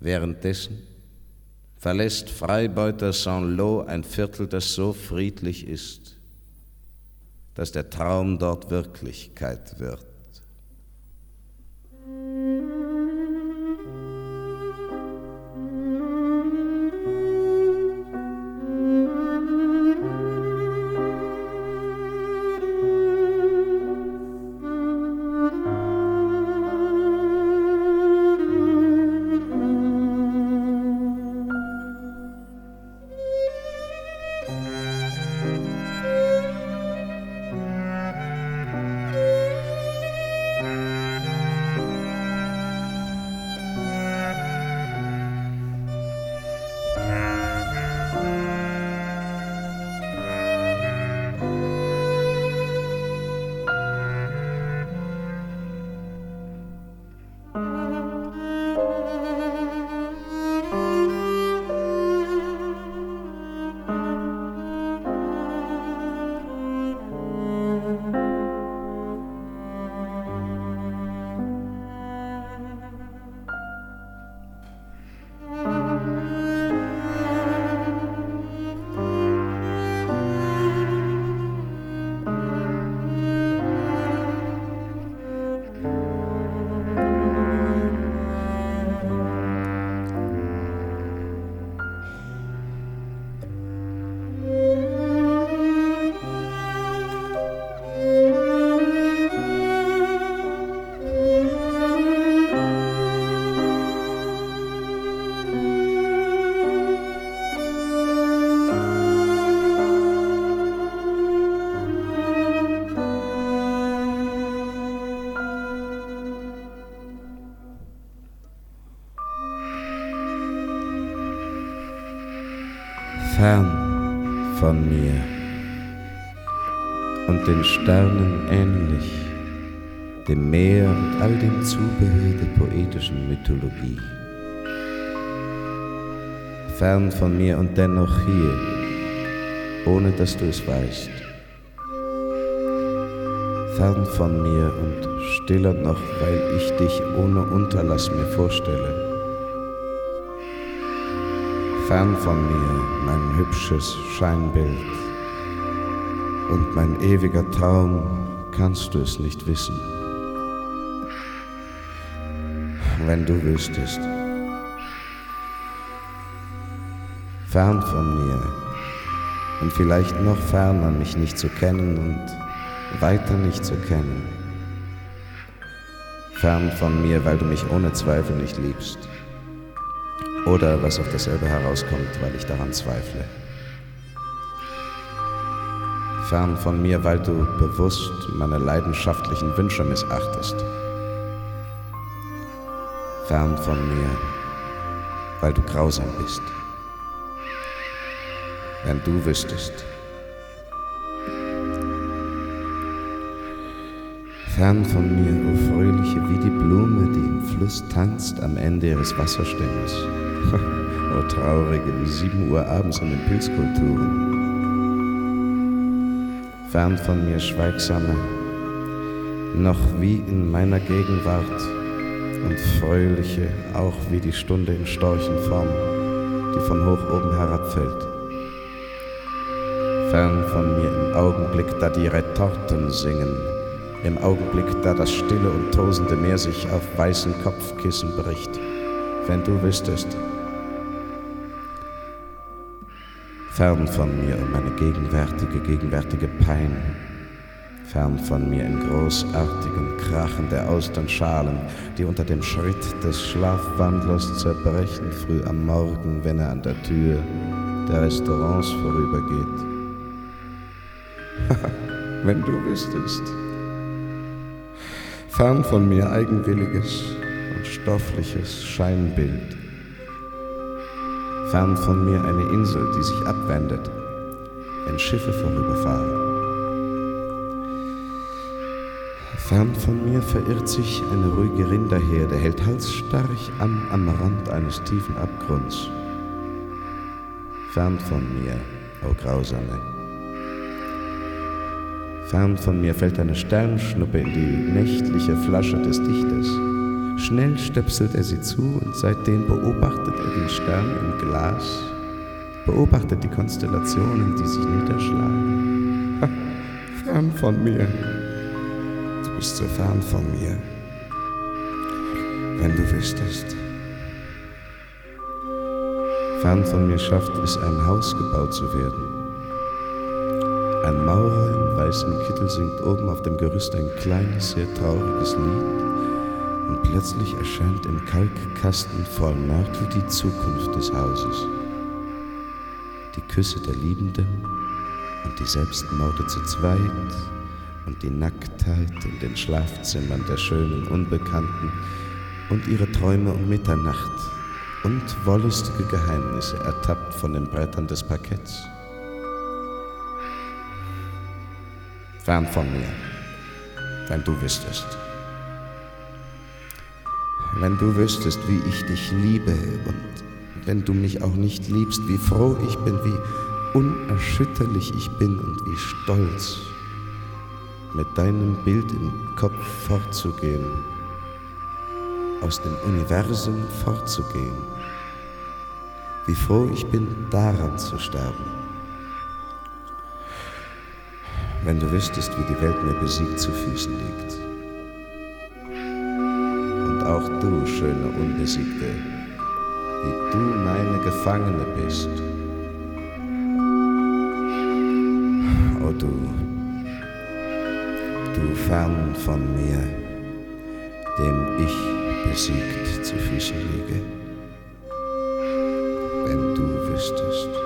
Währenddessen verlässt Freibeuter Saint-Lô ein Viertel, das so friedlich ist, dass der Traum dort Wirklichkeit wird. Von mir und den Sternen ähnlich, dem Meer und all dem Zubehör der poetischen Mythologie. Fern von mir und dennoch hier, ohne dass du es weißt. Fern von mir und stiller noch, weil ich dich ohne Unterlass mir vorstelle Fern von mir mein hübsches Scheinbild und mein ewiger Traum, kannst du es nicht wissen. Wenn du wüsstest. Fern von mir und vielleicht noch ferner mich nicht zu kennen und weiter nicht zu kennen. Fern von mir, weil du mich ohne Zweifel nicht liebst oder was auf dasselbe herauskommt, weil ich daran zweifle. Fern von mir, weil du bewusst meine leidenschaftlichen Wünsche missachtest. Fern von mir, weil du grausam bist. Wenn du wüsstest, fern von mir, o oh Fröhliche, wie die Blume, die im Fluss tanzt am Ende ihres Wasserstämmens. Oh, Traurige, wie sieben Uhr abends in den Pilzkulturen. Fern von mir, Schweigsame, noch wie in meiner Gegenwart und Fröhliche, auch wie die Stunde in Storchenform, die von hoch oben herabfällt. Fern von mir im Augenblick, da die Retorten singen, im Augenblick, da das stille und tosende Meer sich auf weißen Kopfkissen bricht, wenn du wüsstest, fern von mir meine gegenwärtige, gegenwärtige Pein, fern von mir im großartigen Krachen der Austernschalen, die unter dem Schritt des Schlafwandlers zerbrechen, früh am Morgen, wenn er an der Tür der Restaurants vorübergeht. wenn du wüsstest, fern von mir eigenwilliges stoffliches Scheinbild, fern von mir eine Insel, die sich abwendet, wenn Schiffe vorüberfahren. Fern von mir verirrt sich eine ruhige Rinderherde, hält halsstarrig an am Rand eines tiefen Abgrunds. Fern von mir, o oh Grausame. Fern von mir fällt eine Sternschnuppe in die nächtliche Flasche des Dichters Schnell stöpselt er sie zu und seitdem beobachtet er den Stern im Glas, beobachtet die Konstellationen, die sich niederschlagen. Ha, fern von mir. Du bist so fern von mir. Wenn du wüsstest. Fern von mir schafft es, ein Haus gebaut zu werden. Ein Maurer im weißen Kittel singt oben auf dem Gerüst ein kleines, sehr trauriges Lied plötzlich erscheint im Kalkkasten voll Mörtel die Zukunft des Hauses. Die Küsse der Liebenden und die Selbstmorde zu zweit und die Nacktheit in den Schlafzimmern der schönen Unbekannten und ihre Träume um Mitternacht und wollüstige Geheimnisse ertappt von den Brettern des Parketts. Fern von mir, wenn du wüsstest. Wenn du wüsstest, wie ich dich liebe und wenn du mich auch nicht liebst, wie froh ich bin, wie unerschütterlich ich bin und wie stolz, mit deinem Bild im Kopf fortzugehen, aus dem Universum fortzugehen, wie froh ich bin, daran zu sterben. Wenn du wüsstest, wie die Welt mir besiegt zu Füßen liegt auch du, schöne Unbesiegte, wie du meine Gefangene bist. O du, du fern von mir, dem ich besiegt zu Füßen liege, wenn du wüsstest.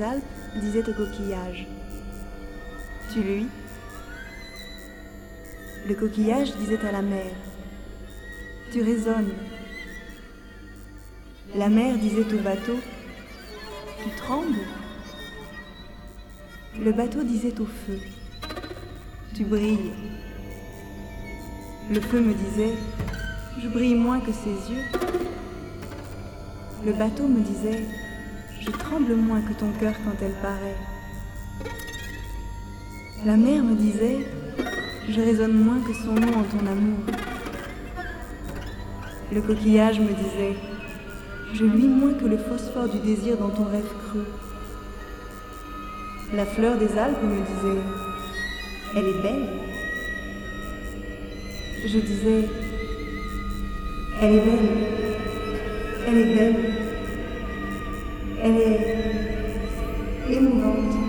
Des Alpes disait au coquillage Tu lui Le coquillage disait à la mer Tu résonnes. La mer disait au bateau Tu trembles Le bateau disait au feu Tu brilles. Le feu me disait Je brille moins que ses yeux. Le bateau me disait Je tremble moins que ton cœur quand elle paraît. La mer me disait Je résonne moins que son nom en ton amour. Le coquillage me disait Je luis moins que le phosphore du désir dans ton rêve creux. La fleur des Alpes me disait Elle est belle. Je disais Elle est belle. Elle est belle. ele, é ele não